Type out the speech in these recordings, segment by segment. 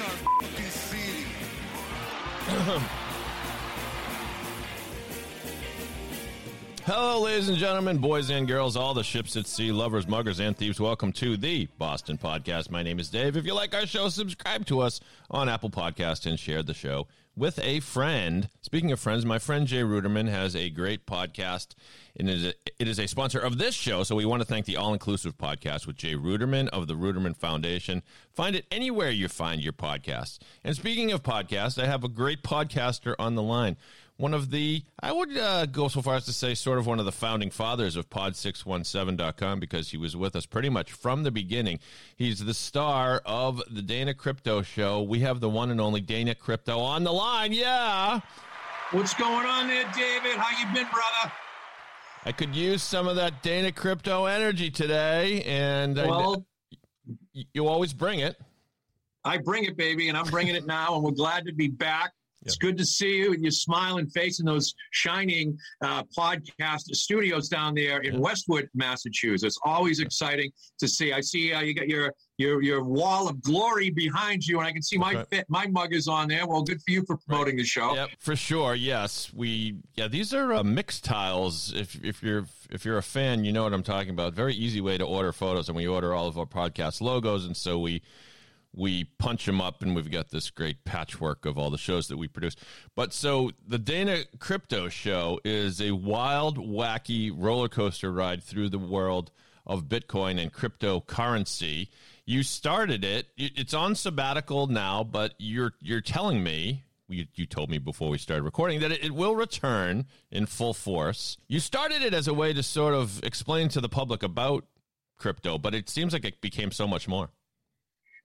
Our f***ing city. Hello, ladies and gentlemen, boys and girls, all the ships at sea, lovers, muggers, and thieves. Welcome to the Boston Podcast. My name is Dave. If you like our show, subscribe to us on Apple Podcast and share the show with a friend. Speaking of friends, my friend Jay Ruderman has a great podcast. And it is a, it is a sponsor of this show, so we want to thank the All Inclusive Podcast with Jay Ruderman of the Ruderman Foundation. Find it anywhere you find your podcasts. And speaking of podcasts, I have a great podcaster on the line one of the, I would uh, go so far as to say, sort of one of the founding fathers of pod617.com because he was with us pretty much from the beginning. He's the star of the Dana Crypto Show. We have the one and only Dana Crypto on the line. Yeah. What's going on there, David? How you been, brother? I could use some of that Dana Crypto energy today, and Well, I, you always bring it. I bring it, baby, and I'm bringing it now, and we're glad to be back. It's good to see you and your smiling face in those shining uh, podcast studios down there in Westwood, Massachusetts. It's always exciting to see. I see uh, you got your your your wall of glory behind you, and I can see my fit, my mug is on there. Well, good for you for promoting the show. Yep, for sure. Yes, we. Yeah, these are uh, mixed tiles. If if you're if you're a fan, you know what I'm talking about. Very easy way to order photos, and we order all of our podcast logos, and so we we punch them up, and we've got this great patchwork of all the shows that we produce. But so the Dana Crypto Show is a wild, wacky roller coaster ride through the world of Bitcoin and cryptocurrency. You started it. It- It's on sabbatical now, but you're you're telling me you, you told me before we started recording that it, it will return in full force. You started it as a way to sort of explain to the public about crypto, but it seems like it became so much more.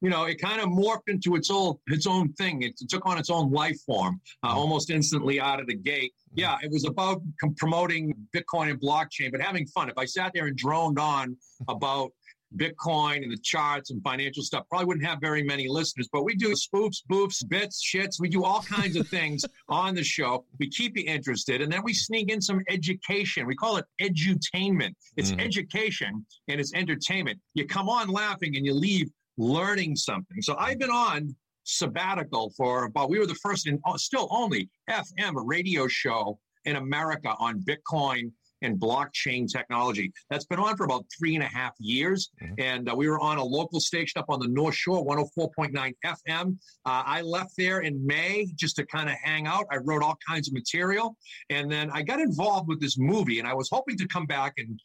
You know, it kind of morphed into its own its own thing. It took on its own life form uh, almost instantly out of the gate. Yeah, it was about com- promoting Bitcoin and blockchain, but having fun. If I sat there and droned on about Bitcoin and the charts and financial stuff, probably wouldn't have very many listeners. But we do spoofs, boofs, bits, shits. We do all kinds of things on the show. We keep you interested, and then we sneak in some education. We call it edutainment. It's Mhm. education and it's entertainment. You come on laughing and you leave learning something. So I've been on sabbatical for about, we were the first and still only FM radio show in America on Bitcoin and blockchain technology. That's been on for about three and a half years. Mhm. And uh, we were on a local station up on the North Shore, 104.9 FM. Uh, I left there in May just to kind of hang out. I wrote all kinds of material. And then I got involved with this movie, and I was hoping to come back and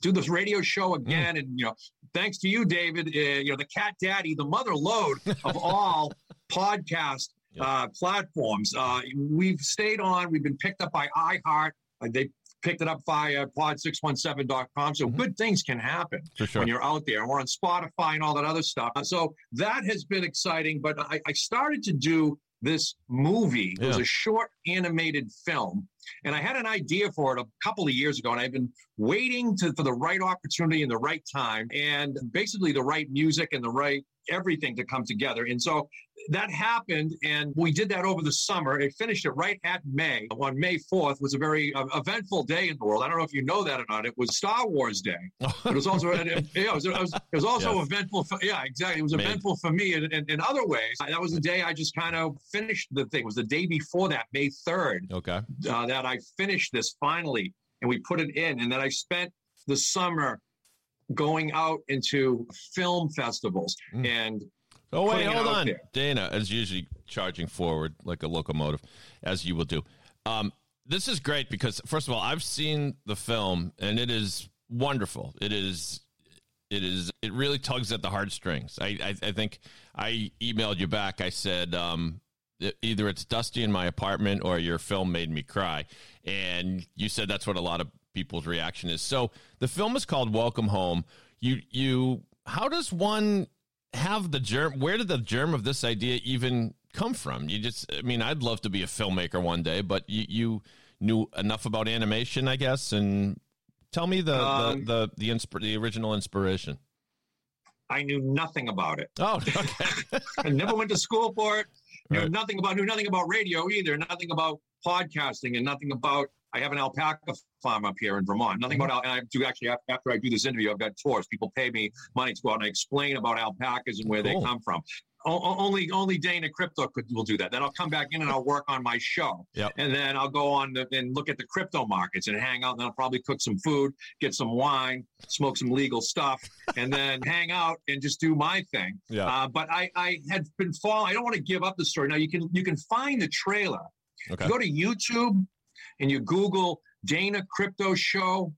do this radio show again. And, you know, thanks to you, David, uh, you know, the cat daddy, the mother load of all podcast uh, platforms. Uh, we've stayed on, we've been picked up by iHeart. Uh, they picked it up via pod617.com. So good things can happen sure. when you're out there. We're on Spotify and all that other stuff. Uh, So that has been exciting. But I, I started to do this movie. It was a short animated film. And I had an idea for it a couple of years ago, and I've been waiting to, for the right opportunity and the right time, and basically the right music and the right everything to come together. And so that happened, and we did that over the summer. It finished it right at May. On May 4th was a very uh, eventful day in the world. I don't know if you know that or not. It was Star Wars Day. It was also yeah, it was, it was, it was also Yes. eventful. For, yeah, exactly. It was eventful for me in, in, in other ways. That was the day I just kind of finished the thing. It was the day before that, May 3rd okay. uh, that I finished this finally, and we put it in, and then I spent the summer going out into film festivals Mm. and Oh wait, hold on. there. Dana is usually charging forward like a locomotive, as you will do. Um, this is great because first of all, I've seen the film and it is wonderful. It is, it is, it really tugs at the heartstrings. I, I, I think I emailed you back. I said, um, either it's dusty in my apartment or your film made me cry, and you said that's what a lot of people's reaction is. So the film is called Welcome Home. You, you, how does one have the germ? Where did the germ of this idea even come from? You just, I mean, I'd love to be a filmmaker one day, but you, you knew enough about animation, I guess, and tell me the Um, the the the, insp- the original inspiration. I knew nothing about it. Oh, okay. I never went to school for it. Knew Right. nothing about knew nothing about radio either. Nothing about podcasting and nothing about. I have an alpaca farm up here in Vermont. Nothing about. Mm-hmm. And I do actually after I do this interview, I've got tours. People pay me money to go out and explain about alpacas and where Cool. they come from. Only only Dana Crypto could will do that. Then I'll come back in and I'll work on my show. Yep. And then I'll go on the, and look at the crypto markets and hang out. And then I'll probably cook some food, get some wine, smoke some legal stuff, and then hang out and just do my thing. Yeah. Uh, but I, I had been following. I don't want to give up the story. Now you can you can find the trailer. Okay. You go to YouTube and you Google Dana Crypto Show.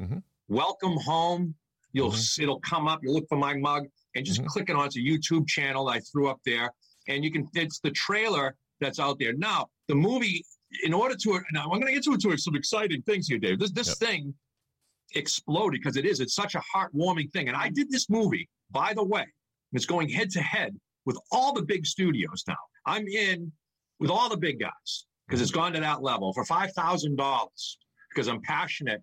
Mhm. Welcome home. You'll Mhm. it'll come up. You look for my mug and just Mhm. click it on. It's a YouTube channel I threw up there, and you can. It's the trailer that's out there now. The movie. In order to now, I'm going to get to, to some exciting things here, Dave. This this Yep. thing exploded because it is. It's such a heartwarming thing. And I did this movie, by the way. It's going head to head with all the big studios now. I'm in with all the big guys because it's gone to that level for five thousand dollars because I'm passionate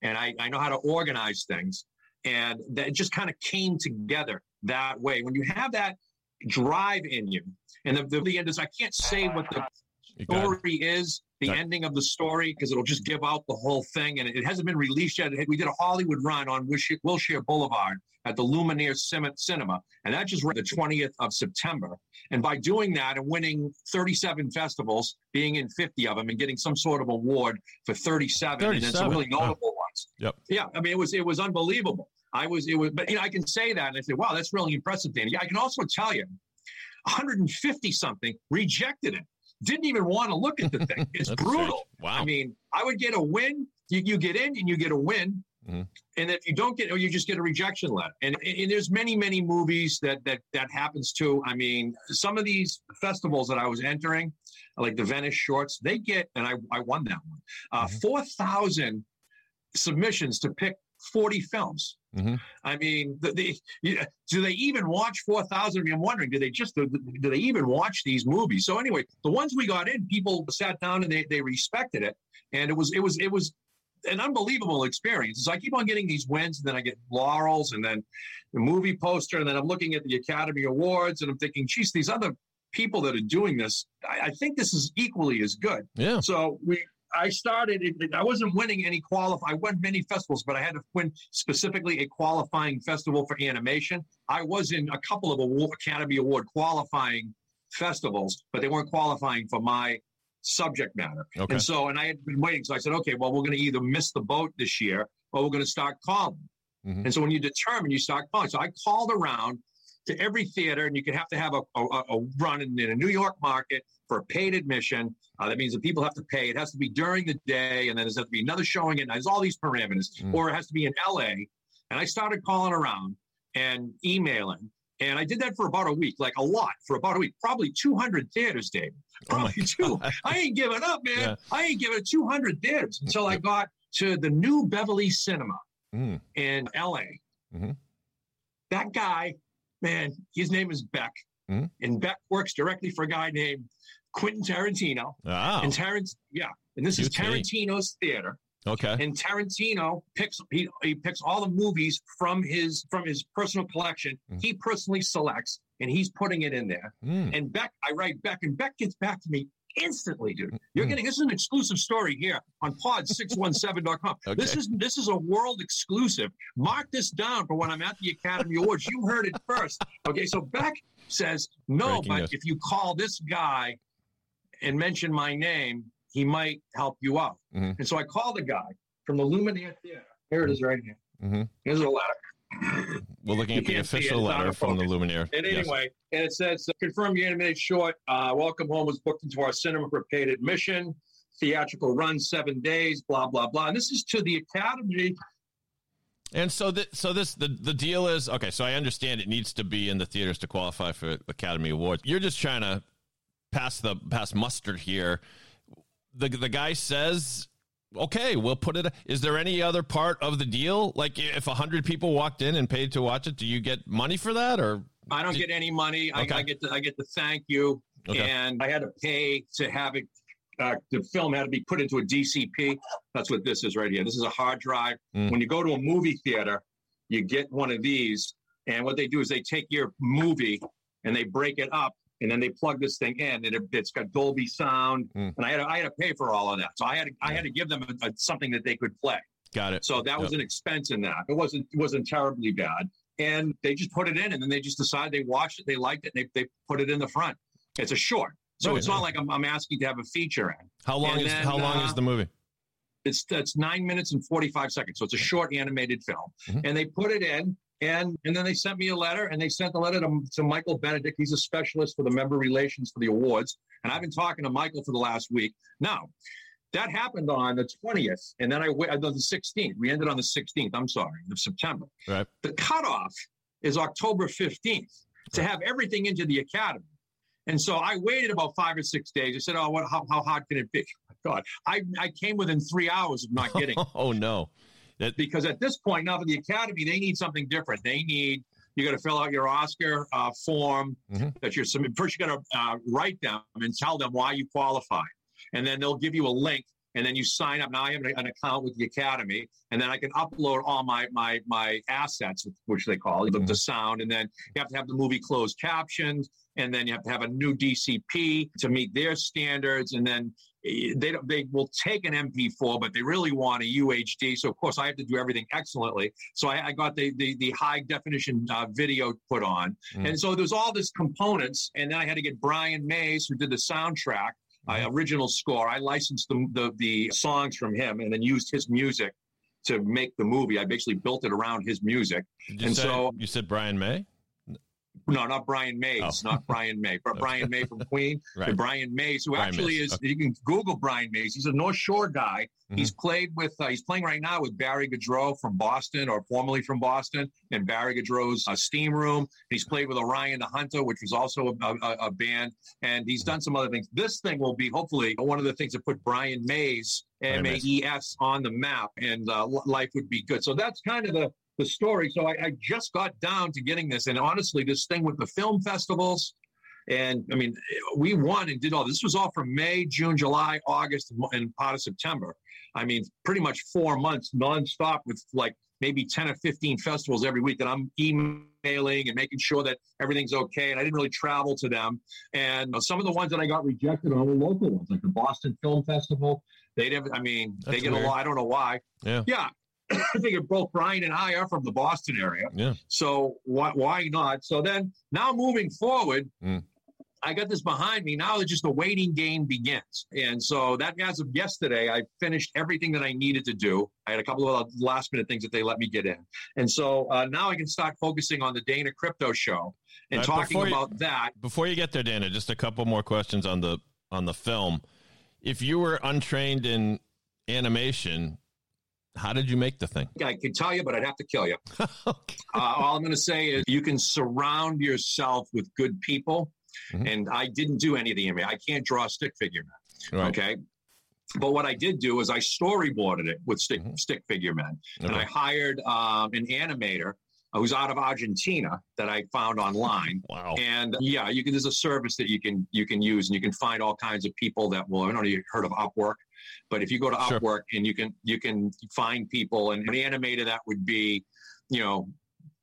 and I, I know how to organize things. And that it just kind of came together that way. When you have that drive in you, and the, the, the end is I can't say what the You got it. story is, the ending of the story, because it'll just give out the whole thing. And it, it hasn't been released yet. We did a Hollywood run on Wish- Wilshire Boulevard at the Lumiere Cinema, and that just ran the 20th of September. And by doing that and winning 37 festivals, being in 50 of them, and getting some sort of award for 37, and then 37, some really notable. Yep. Yeah, I mean, it was it was unbelievable. I was it was, but you know, I can say that and I say, wow, that's really impressive, Danny. I can also tell you, 150 something rejected it. Didn't even want to look at the thing. It's brutal. strange. Wow. I mean, I would get a win. You, you get in and you get a win. Mhm. And if you don't get, or you just get a rejection letter. And, and there's many, many movies that that that happens to. I mean, some of these festivals that I was entering, like the Venice Shorts, they get, and I, I won that one, uh, Mhm. 4,000 submissions to pick 40 films. Mhm. I mean, the, the, you, do they even watch 4,000? I mean, I'm wondering, do they just, do, do they even watch these movies? So anyway, the ones we got in, people sat down and they, they respected it. And it was, it was, it was an unbelievable experience. So I keep on getting these wins and then I get laurels and then the movie poster. And then I'm looking at the Academy Awards and I'm thinking, geez, these other people that are doing this, I, I think this is equally as good. yeah. So we, I started. It, I wasn't winning any qualify. I won many festivals, but I had to win specifically a qualifying festival for animation. I was in a couple of award, Academy Award qualifying festivals, but they weren't qualifying for my subject matter. Okay. And so, and I had been waiting. So I said, okay, well, we're going to either miss the boat this year or we're going to start calling. Mhm. And so when you determine, you start calling. So I called around to every theater, and you could have to have a, a, a run in, in a New York market for a paid admission. Uh, that means that people have to pay. It has to be during the day, and then there's has to be another showing, and there's all these parameters. Mm. Or it has to be in LA. And I started calling around and emailing. And I did that for about a week, like a lot for about a week, probably 200 theaters, David. Oh Probably two. I ain't giving up, man. Yeah. I ain't giving it 200 theaters until I got to the new Beverly Cinema Mm. in LA. Mhm. That guy, man, his name is Beck. Mhm. And Beck works directly for a guy named Quentin Tarantino. Ah. And Tarant, yeah. And this is QT. Tarantino's theater. Okay. And Tarantino picks he, he picks all the movies from his from his personal collection. Mhm. He personally selects and he's putting it in there. Mm. And Beck, I write Beck, and Beck gets back to me instantly, dude. You're Mm. getting this is an exclusive story here on pod617.com. okay. This is this is a world exclusive. Mark this down for when I'm at the Academy Awards. You heard it first. Okay, so Beck says, no, Breaking but news. if you call this guy and mention my name, he might help you out. Mhm. And so I called the guy from the Lumiere Theater. Here it is right here. Mhm. Here's a letter. We're looking at the can't see it, official letter from the. Lumiere. And Yes. anyway, and it says, confirm the animated short. Uh, Welcome Home was booked into our cinema for paid admission. Theatrical run seven days. Blah blah blah. And this is to the Academy. And so, th- so this the the deal is okay. So I understand it needs to be in the theaters to qualify for Academy Awards. You're just trying to pass the pass mustard here. The the guy says, "Okay, we'll put it. Is there any other part of the deal? Like if a hundred people walked in and paid to watch it, do you get money for that, or I don't get any money. I, I get to I get to thank you, Okay. and I had to pay to have it. Uh, the film had to be put into a DCP. That's what this is right here. This is a hard drive. Mm. When you go to a movie theater, you get one of these, and what they do is they take your movie and they break it up, and then they plug this thing in, and it, it's got Dolby sound. Mm. And I had to, I had to pay for all of that, so I had to, I had to give them a, a, something that they could play. Got it. So that was an expense in that. It wasn't it wasn't terribly bad. And they just put it in, and then they just decided they watched it, they liked it, and they, they put it in the front. It's a short, so Right, it's not like I'm, I'm asking to have a feature in. How long and is then, how long uh, is the movie? It's it's nine minutes and forty five seconds, so it's a short animated film. Mhm. And they put it in, and and then they sent me a letter, and they sent the letter to, to Michael Benedict. He's a specialist for the member relations for the awards, and I've been talking to Michael for the last week. Now, that happened on the twentieth, and then I went uh, on the sixteenth. We ended on the sixteenth. I'm sorry, of September. Right. The cutoff is October fifteenth to have everything into the academy. And so I waited about five or six days. I said, "Oh, what? How, how hard can it be?" God, I, I came within three hours of not getting Oh no. That because at this point now for the academy they need something different. They need you got to fill out your oscar uh, form Mhm. that you're submitting first you got to uh, write them and tell them why you qualified and then they'll give you a link and then you sign up. Now i have an, account with the academy and then i can upload all my my my assets which they call it, the, sound and then you have to have the movie closed captioned and then you have to have a new dcp to meet their standards and then they don't, they will take an MP4, but they really want a UHD. So of course I have to do everything excellently. So I, I got the the, the high definition uh, video put on, Mm. and so there's all this components. And then I had to get Brian Maes, who did the soundtrack, uh, original score. I licensed the, the the songs from him, and then used his music to make the movie. I basically built it around his music. and say, so- you said Brian May? No, not Brian Maes, Oh. not Brian May, but Brian May from Queen. Right. And Brian Maes, who Brian actually Maes, is, you can Google Brian Maes. He's a North Shore guy. Mhm. He's played with, uh, he's playing right now with Barry Goudreau from Boston, or formerly from Boston, and Barry Goudreau's uh, Steam Room. He's played with Orion the Hunter, which was also a, a, a band, and he's done some other things. This thing will be hopefully one of the things that put Brian Maes, M A. E S, on the map, and uh, life would be good. So that's kind of the the story. So I, I just got down to getting this, and honestly, this thing with the film festivals. And I mean, we won and did all this. was all from May, June, July, August, and part of September. I mean, pretty much four months nonstop with like maybe 10 or 15 festivals every week that I'm emailing and making sure that everything's okay. And I didn't really travel to them. And some of the ones that I got rejected on were local ones, like the Boston Film Festival. They never, I mean, they That's get weird. a lot. I don't know why. Yeah. Yeah. I figure both Brian and I are from the Boston area. Yeah. So why, why not? So then now moving forward, Mm. I got this behind me. Now it's just the waiting game begins. And so that as of yesterday, I finished everything that I needed to do. I had a couple of last minute things that they let me get in. And so uh, now I can start focusing on the Dana Crypto show and Right, talking you- about that. Before you get there, Dana, just a couple more questions on the on the film. If you were untrained in animation, how did you make the thing? I could tell you, but I'd have to kill you. okay. Uh, all I'm going to say is you can surround yourself with good people. Mhm. And I didn't do any of the anime. I can't draw a stick figure man. Right. Okay. But what I did do is I storyboarded it with stick Mhm. stick figure men, and I hired um, an animator who's out of Argentina that I found online. Wow. And yeah, you can. There's a service that you can you can use, and you can find all kinds of people that will. I don't know if you've heard of Upwork, but if you go to Sure. Upwork and you can you can find people, and an animator that would be, you know,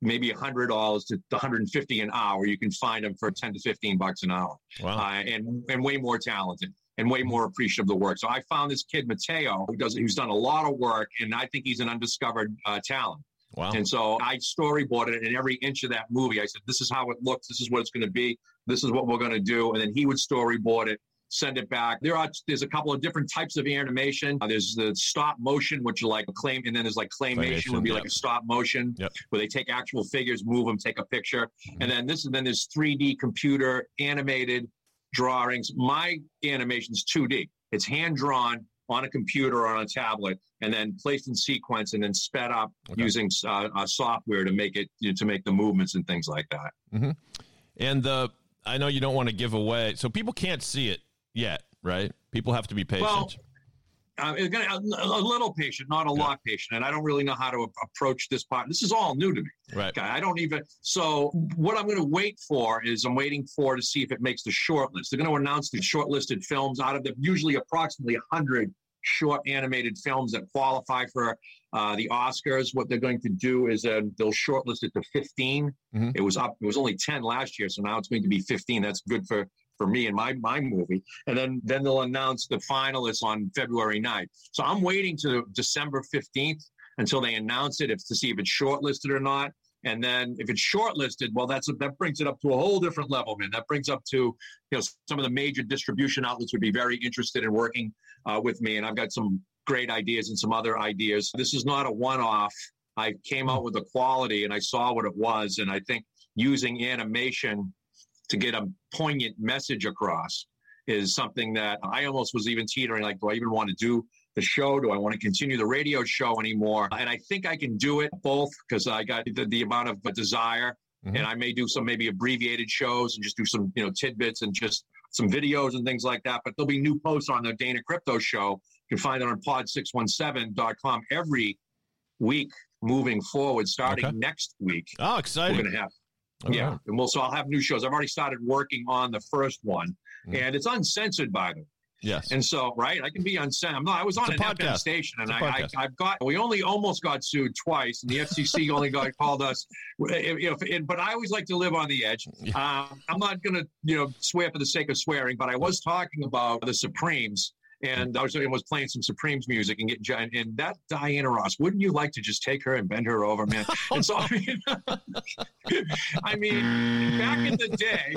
maybe hundred dollars to 150 an hour. You can find them for 10 to 15 bucks an hour Wow. uh, and and way more talented and way more appreciative of the work. So I found this kid Mateo who does who's done a lot of work, and I think he's an undiscovered uh, talent. Wow. And so I storyboarded it in every inch of that movie. I said, "This is how it looks. This is what it's going to be. This is what we're going to do." And then he would storyboard it. Send it back. There are there's a couple of different types of animation. Uh, there's the stop motion, which like claim, and then there's like claymation, would be like a stop motion, Yep. where they take actual figures, move them, take a picture, Mm-hmm. and then this and then there's 3D computer animated drawings. My animation's 2D. It's hand drawn on a computer or on a tablet, and then placed in sequence, and then sped up Okay. using uh, uh, software to make it you know, to make the movements and things like that. And the I know you don't want to give away, so people can't see it yet, right? People have to be patient. Well, uh, a, a little patient, not a Yeah. lot patient, and I don't really know how to a- approach this part. This is all new to me. Right. Okay, I don't even. So what I'm going to wait for is I'm waiting for to see if it makes the short list. They're going to announce the shortlisted films out of the usually approximately 100 short animated films that qualify for uh, the Oscars. What they're going to do is uh, they'll shortlist it to 15. Mhm. It was up. It was only 10 last year, so now it's going to be 15. That's good for for me and my my movie. And then then they'll announce the finalists on February 9th. So I'm waiting to December 15th until they announce it if to see if it's shortlisted or not. And then if it's shortlisted, well, that's that brings it up to a whole different level, man. That brings up to you know some of the major distribution outlets would be very interested in working uh, with me, and I've got some great ideas and some other ideas. This is not a one-off. I came out with the quality, and I saw what it was, and I think using animation to get a poignant message across is something that I almost was even teetering like, do I even want to do the show? Do I want to continue the radio show anymore? And I think I can do it both because I got the, the amount of desire Mhm. and I may do some maybe abbreviated shows and just do some, you know, tidbits and just some videos and things like that. But there'll be new posts on the Dana Crypto Show. You can find it on pod617.com every week moving forward, starting Okay. next week. Oh, excited. We're exciting. going to have All yeah, right. and we'll so I'll have new shows. I've already started working on the first one, Mm. and it's uncensored by them. Yes. And so, right, I can be. I'm not. I was on an FM podcast. station, and I, I. I've got. We only almost got sued twice, and the FCC only got called us. If, if, but I always like to live on the edge. Um, I'm not going to, you know, swear for the sake of swearing, but I was talking about the Supremes. And I was, I was playing some Supremes music and getting and, that Diana Ross. Wouldn't you like to just take her and bend her over, man? And so I mean, I mean, back in the day,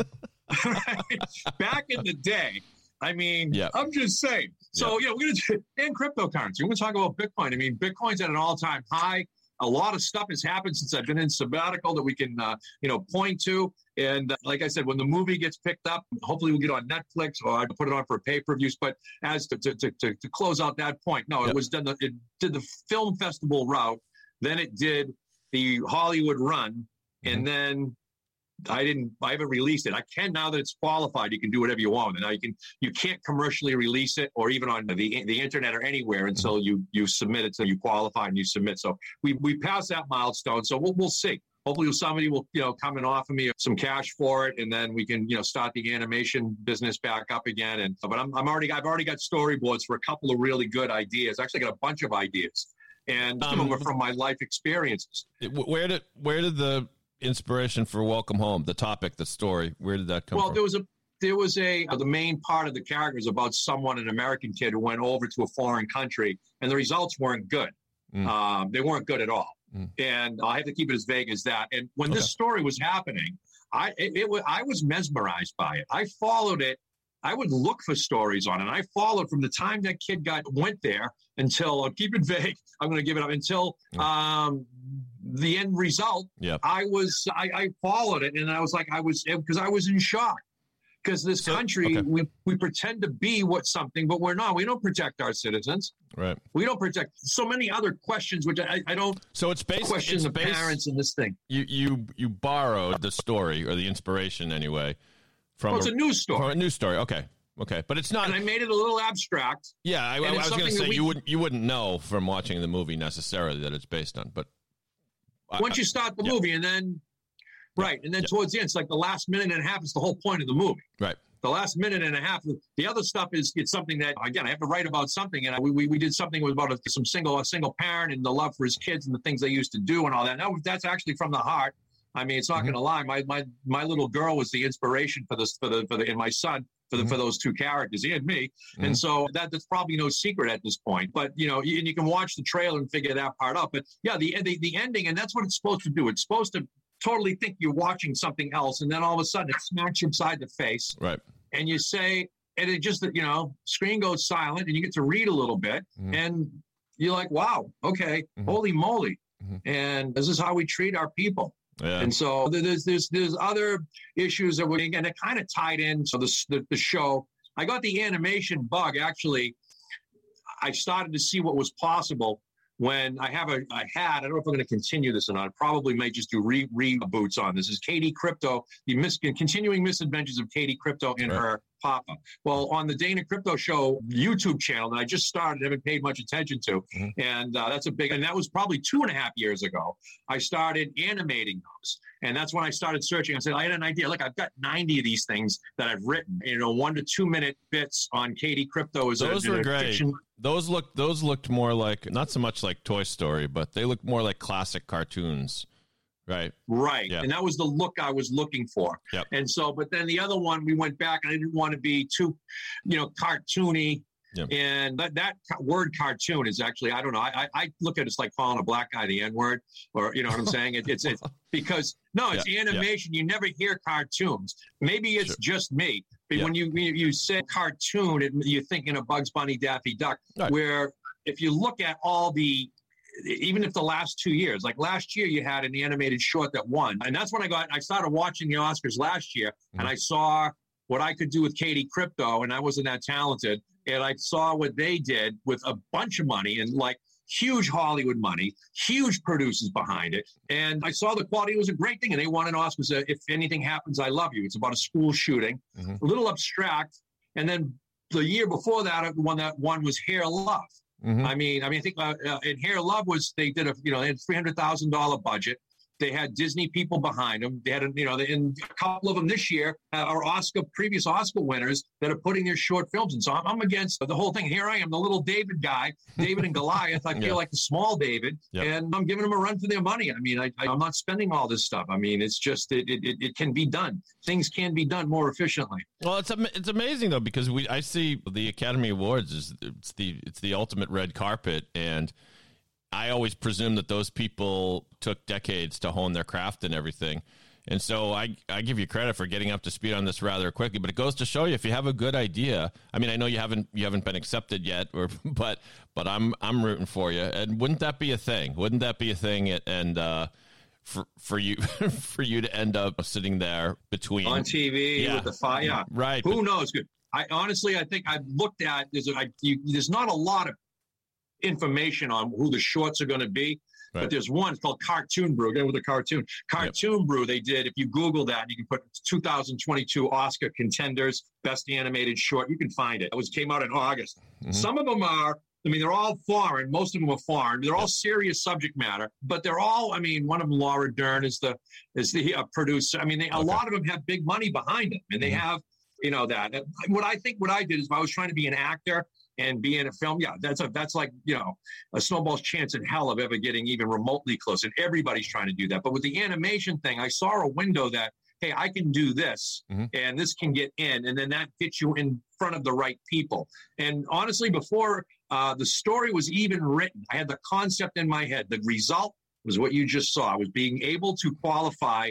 back in the day, I mean, Yep. I'm just saying. So, yeah, we're going to, in cryptocurrency. We're going to talk about Bitcoin. I mean, Bitcoin's at an all time high. A lot of stuff has happened since I've been in sabbatical that we can, uh, you know, point to. And uh, like I said, when the movie gets picked up, hopefully we'll get on Netflix or I put it on for pay per views. But as to, to, to, to, to close out that point, no, Yep. it was done. The, it did the film festival route. Then it did the Hollywood run. And then I didn't. I haven't released it. I can now that it's qualified. You can do whatever you want. And now you can. You can't commercially release it, or even on the the internet or anywhere until you you submit it. So you qualify and you submit. So we we passed that milestone. So we'll we'll see. Hopefully somebody will you know come and offer me some cash for it, and then we can you know start the animation business back up again. And but I'm I'm already I've already got storyboards for a couple of really good ideas. Actually, got a bunch of ideas, and some of them Um, are from my life experiences. Where did where did the inspiration for Welcome Home, the topic, the story, where did that come from? Well, from? there was a there was a the main part of the character is about someone, an American kid who went over to a foreign country, and the results weren't good. Mm. Um, they weren't good at all, Mm. and I have to keep it as vague as that. And when Okay. this story was happening, I it, it was I was mesmerized by it. I followed it. I would look for stories on it. And I followed from the time that kid got went there until I'll keep it vague. I'm going to give it up until um, the end result. Yep. I was I, I followed it, and I was like I was because I was in shock because this So- country okay. we, we pretend to be what something but we're not we don't protect our citizens right. we don't protect so many other questions which i, I don't So it's based. question it's the based, parents in this thing You you you borrowed the story or the inspiration anyway from well, it's a news story a news story. Okay. Okay, but it's not. and i made it a little abstract yeah, I, I it's was going to say we- you wouldn't you wouldn't know from watching the movie necessarily that it's based on, but I- once you start the yeah. movie and then right and then Yeah. towards the end it's like the last minute and a half is the whole point of the movie Right. the last minute and a half the other stuff is it's something that again i have to write about something and I, we, we, did something about a, some single a single parent and the love for his kids and the things they used to do and all that now that's actually from the heart i mean it's not Mhm. going to lie my, my my little girl was the inspiration for this for the for the and my son for the, Mhm. for those two characters he and me Mhm. and so that that's probably no secret at this point but you know and you can watch the trailer and figure that part out but yeah the, the the ending and that's what it's supposed to do it's supposed to totally think you're watching something else and then all of a sudden it smacks you upside the face right. and you say, and it just, you know, screen goes silent and you get to read a little bit Mhm. and you're like, wow, okay, Mhm. holy moly. Mhm. And this is how we treat our people. Yeah. And so there's, there's, there's other issues that we, and it kind of tied in. So the, the, the show, I got the animation bug actually. I started to see what was possible when I have a, I had, I don't know if I'm going to continue this or not. I probably may just do re, reboots on this. Is Katie Crypto, the mis, continuing misadventures of Katie Crypto and Right. her Papa. Well, on the Dana Crypto Show YouTube channel that I just started, haven't paid much attention to, Mhm. and uh, that's a big. And that was probably two and a half years ago. I started animating those, and that's when I started searching. I said I had an idea. Look, I've got ninety of these things that I've written. You know, one to two minute bits on Katie Crypto is Those a, were a great. fiction Those looked those looked more like not so much like Toy Story, but they looked more like classic cartoons, right? Right. Yeah. And that was the look I was looking for. Yep. And so, but then the other one, we went back and I didn't want to be too, you know, cartoony. Yep. And that, that word cartoon is actually, I don't know, I, I look at it as like calling a black guy the N word, or, you know what I'm saying? It, it's, it's because, no, it's animation. You never hear cartoons. Maybe it's Sure. just me. But when you, you you say cartoon, it, you're thinking of Bugs Bunny, Daffy Duck, Right. where if you look at all the even if the last two years, like last year, you had an animated short that won, and that's when I got. I started watching the Oscars last year, and I saw what I could do with Katie Crypto, and I wasn't that talented, and I saw what they did with a bunch of money and like huge Hollywood money, huge producers behind it, and I saw the quality. It was a great thing, and they won an Oscar. So if anything happens, I love you. It's about a school shooting, Mhm. a little abstract, and then the year before that, the one that won was Hair Love. Mhm. I mean, I mean, I think uh, uh, in Hair Love was they did a you know they had three hundred thousand dollar budget. They had Disney people behind them. They had, a, you know, and a couple of them this year uh, are Oscar previous Oscar winners that are putting their short films And So I'm, I'm against the whole thing. Here I am, the little David guy, David and Goliath. I feel Yeah. like the small David, Yep. and I'm giving them a run for their money. I mean, I, I, I'm not spending all this stuff. I mean, it's just it, it, it, it can be done. Things can be done more efficiently. Well, it's it's amazing though because we I see the Academy Awards is it's the it's the ultimate red carpet, and I always presume that those people took decades to hone their craft and everything. And so I, I give you credit for getting up to speed on this rather quickly, but it goes to show you if you have a good idea. I mean, I know you haven't you haven't been accepted yet, or but but I'm I'm rooting for you. And wouldn't that be a thing? Wouldn't that be a thing? And uh, for for you for you to end up sitting there between on TV Yeah. with the fire. Yeah. right? Who knows? I honestly, I think I've looked at. There's, a, I, you, there's not a lot of information on who the shorts are going to be, Right. but there's one. Called Cartoon Brew. Again with a cartoon. Cartoon Brew. They did. If you Google that, you can put 2022 Oscar contenders, best animated short. You can find it. It was came out in August. Mhm. Some of them are. I mean, they're all foreign. Most of them are foreign. They're all serious subject matter, but they're all. I mean, one of them, Laura Dern, is the is the uh, producer. I mean, they, a Okay. lot of them have big money behind them, and they Mhm. have you know that. What I think, what I did is, if I was trying to be an actor and be in a film, yeah, that's a that's like you know a snowball's chance in hell of ever getting even remotely close. And everybody's trying to do that. But with the animation thing, I saw a window that hey, I can do this, Mhm. and this can get in, and then that gets you in front of the right people. And honestly, before uh, the story was even written, I had the concept in my head. The result was what you just saw. Was being able to qualify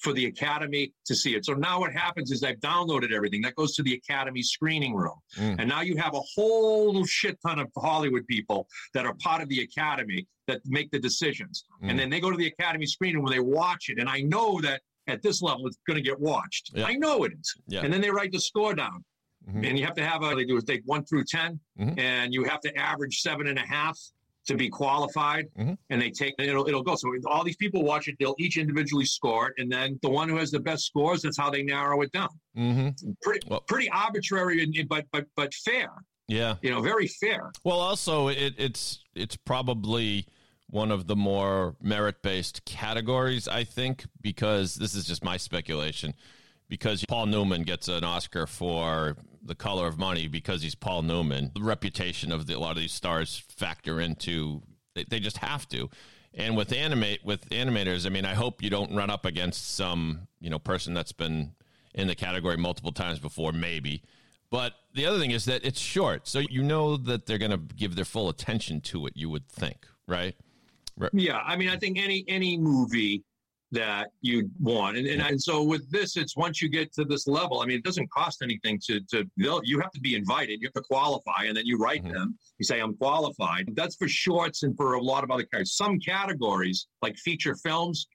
for the academy to see it. So now what happens is I've downloaded everything that goes to the academy screening room. Mm. And now you have a whole shit ton of Hollywood people that are part of the academy that make the decisions. Mm. And then they go to the academy screening when they watch it. And I know that at this level it's going to get watched. Yeah. I know it is. Yeah. And then they write the score down. Mhm. And you have to have a they do is take one through 10 Mhm. and you have to average seven and a half to be qualified Mhm. and they take it'll it'll go. So all these people watch it, they'll each individually score it, and then the one who has the best scores, that's how they narrow it down. Mm-hmm. Pretty Well- pretty arbitrary, and, but but but fair. Yeah. You know, very fair. Well, also it, it's it's probably one of the more merit based categories, I think, because this is just my speculation. Because Paul Newman gets an Oscar for The Color of Money because he's Paul Newman. The reputation of the, a lot of these stars factor into they, they just have to. And with animate with animators, I mean, I hope you don't run up against some you know person that's been in the category multiple times before, maybe. But the other thing is that it's short, so you know that they're going to give their full attention to it. You would think, right? Yeah, I mean, I think any any movie that you want, and, and and so with this, it's once you get to this level. I mean, it doesn't cost anything to to you have to be invited, you have to qualify, and then you write Mhm. them. You say I'm qualified. That's for shorts and for a lot of other categories. Some categories like feature films,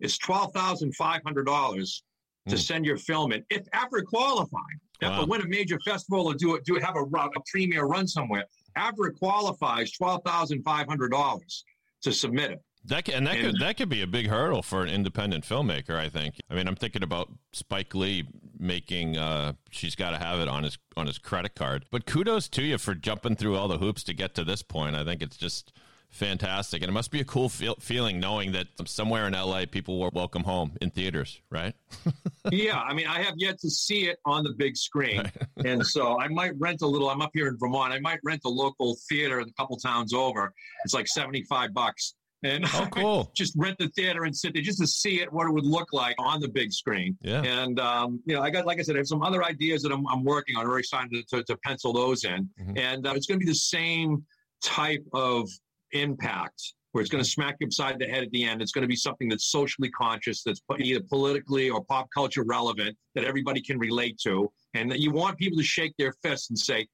it's twelve thousand five hundred dollars to Mm. send your film in. If after qualifying, you have Wow. to win a major festival or do it, do have a, run- a premiere run somewhere. After it qualifies, twelve thousand five hundred dollars to submit it. That can, and that And- could that could be a big hurdle for an independent filmmaker. I think. I mean, I'm thinking about Spike Lee making. Uh, she's got to have it on his on his credit card. But kudos to you for jumping through all the hoops to get to this point. I think it's just fantastic, and it must be a cool feel, feeling knowing that somewhere in LA people were welcome home in theaters, right? yeah, I mean, I have yet to see it on the big screen, and so I might rent a little. I'm up here in Vermont. I might rent a local theater a couple towns over. It's like 75 bucks, and Oh, cool. just rent the theater and sit there just to see it, what it would look like on the big screen. Yeah. And um, you know, I got, like I said, I have some other ideas that I'm, I'm working on. Very excited to, to, to pencil those in, Mhm. and uh, it's going to be the same type of impact. Where it's going to smack you upside the head at the end. It's going to be something that's socially conscious, that's either politically or pop culture relevant, that everybody can relate to, and that you want people to shake their fists and say,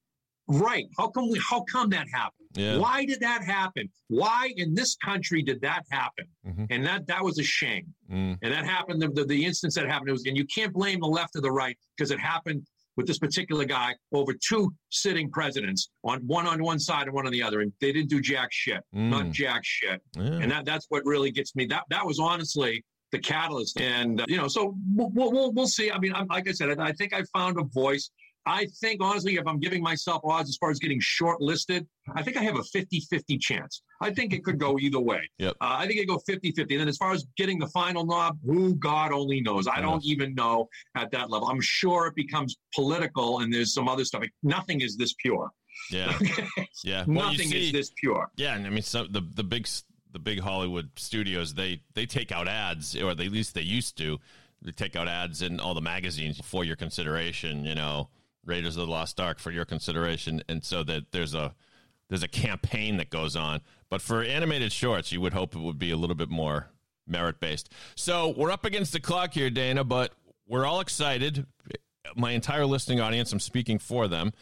"Right? How come we? How come that happened? Yeah. Why did that happen? Why in this country did that happen? Mhm. And that that was a shame. Mm. And that happened. The, the, the instance that happened it was, and you can't blame the left or the right because it happened with this particular guy over two sitting presidents on one on one side and one on the other, and they didn't do jack shit, not Mm. jack shit. Yeah. And that that's what really gets me. That that was honestly the catalyst. And uh, you know, so we'll we'll, we'll, we'll see. I mean, I'm, like I said, I, I think I found a voice. I think honestly, if I'm giving myself odds as far as getting shortlisted, I think I have a 50-50 chance. I think it could go either way. Yep. Uh, I think it go 50-50. And then as far as getting the final knob, who God only knows. I don't even know at that level. I'm sure it becomes political and there's some other stuff. Nothing is this pure. Yeah. Yeah. Well, nothing see- is this pure. Yeah, and I mean, some the the big the big Hollywood studios they they take out ads, or at least they used to. They take out ads in all the magazines for your consideration. You know, Raiders of the Lost Ark for your consideration, and so that there's a there's a campaign that goes on. But for animated shorts, you would hope it would be a little bit more merit based. So we're up against the clock here, Dana, but we're all excited. My entire listening audience, I'm speaking for them.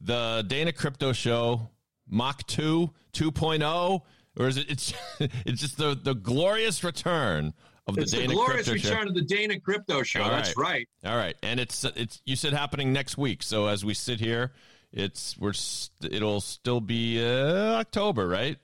The Dana Crypto Show Mach 2 2.0 or is it it's it's just the the glorious return of the It's the Dana glorious Crypto return of the Dana Crypto Show. All That's right. Show. All right. And it's it's you said happening next week. So as we sit here, it's we're st- it'll still be uh, October, right?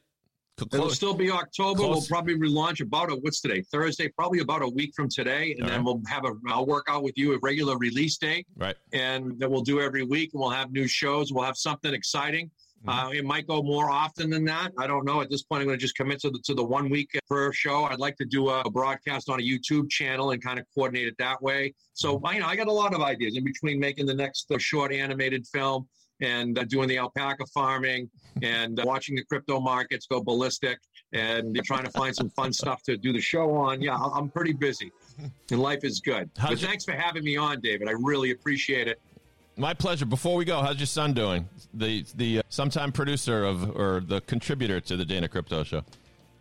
C- It'll still be October. close. We'll probably relaunch about a what's today? Thursday, probably about a week from today, and All then right. we'll have a. I'll work out with you a regular release date, right. and that we'll do every week. And we'll have new shows. We'll have something exciting. Mm-hmm. Uh, it might go more often than that. I don't know. At this point, I'm going to just commit to the to the one week per show. I'd like to do a, broadcast on a YouTube channel and kind of coordinate it that way. So Mm-hmm. I, you know, I got a lot of ideas in between making the next uh, short animated film and uh, doing the alpaca farming and uh, watching the crypto markets go ballistic and trying to find some fun stuff to do the show on. Yeah, I'm pretty busy, and life is good. But thanks for having me on, David. I really appreciate it. My pleasure. Before we go, how's your son doing? The the uh, sometime producer of or the contributor to the Dana Crypto Show.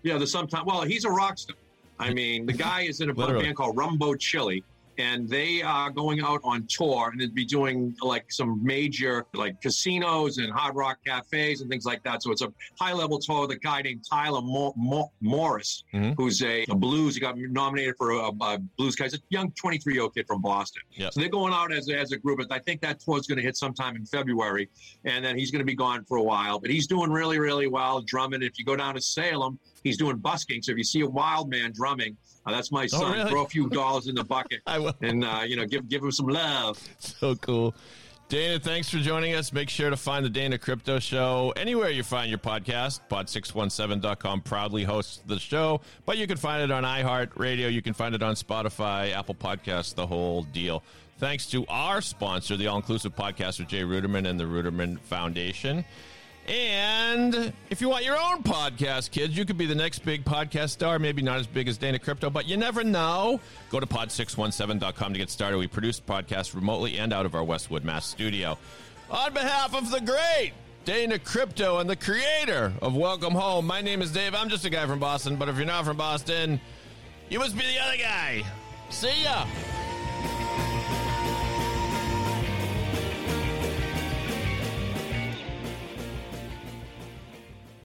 Yeah, the sometime. Well, he's a rock star. I mean, the guy is in a Literally. band called Rumbo Chili, and they are going out on tour and they'd be doing like some major like casinos and hard rock cafes and things like that. So it's a high level tour with a guy named Tyler Mo- Mo- Morris, Mhm. who's a, a blues. He got nominated for a, a blues guy. He's a young 23 year old kid from Boston. Yep. So they're going out as a, as a group. I think that tour is going to hit sometime in February, and then he's going to be gone for a while. But he's doing really, really well drumming. If you go down to Salem, he's doing busking. So if you see a wild man drumming, uh, that's my son. really? Throw a few dollars in the bucket and uh, you know give give him some love. So cool. Dana, thanks for joining us. Make sure to find the Dana Crypto Show anywhere you find your podcast. Pod617.com proudly hosts the show, but you can find it on iHeartRadio. You can find it on Spotify, Apple Podcasts, the whole deal. Thanks to our sponsor, the All Inclusive Podcast with Jay Ruderman and the Ruderman Foundation. And if you want your own podcast, kids, you could be the next big podcast star. Maybe not as big as Dana Crypto, but you never know. Go to pod617.com to get started. We produce podcasts remotely and out of our Westwood, Mass studio. On behalf of the great Dana Crypto and the creator of Welcome Home, my name is Dave. I'm just a guy from Boston, but if you're not from Boston, you must be the other guy. See ya.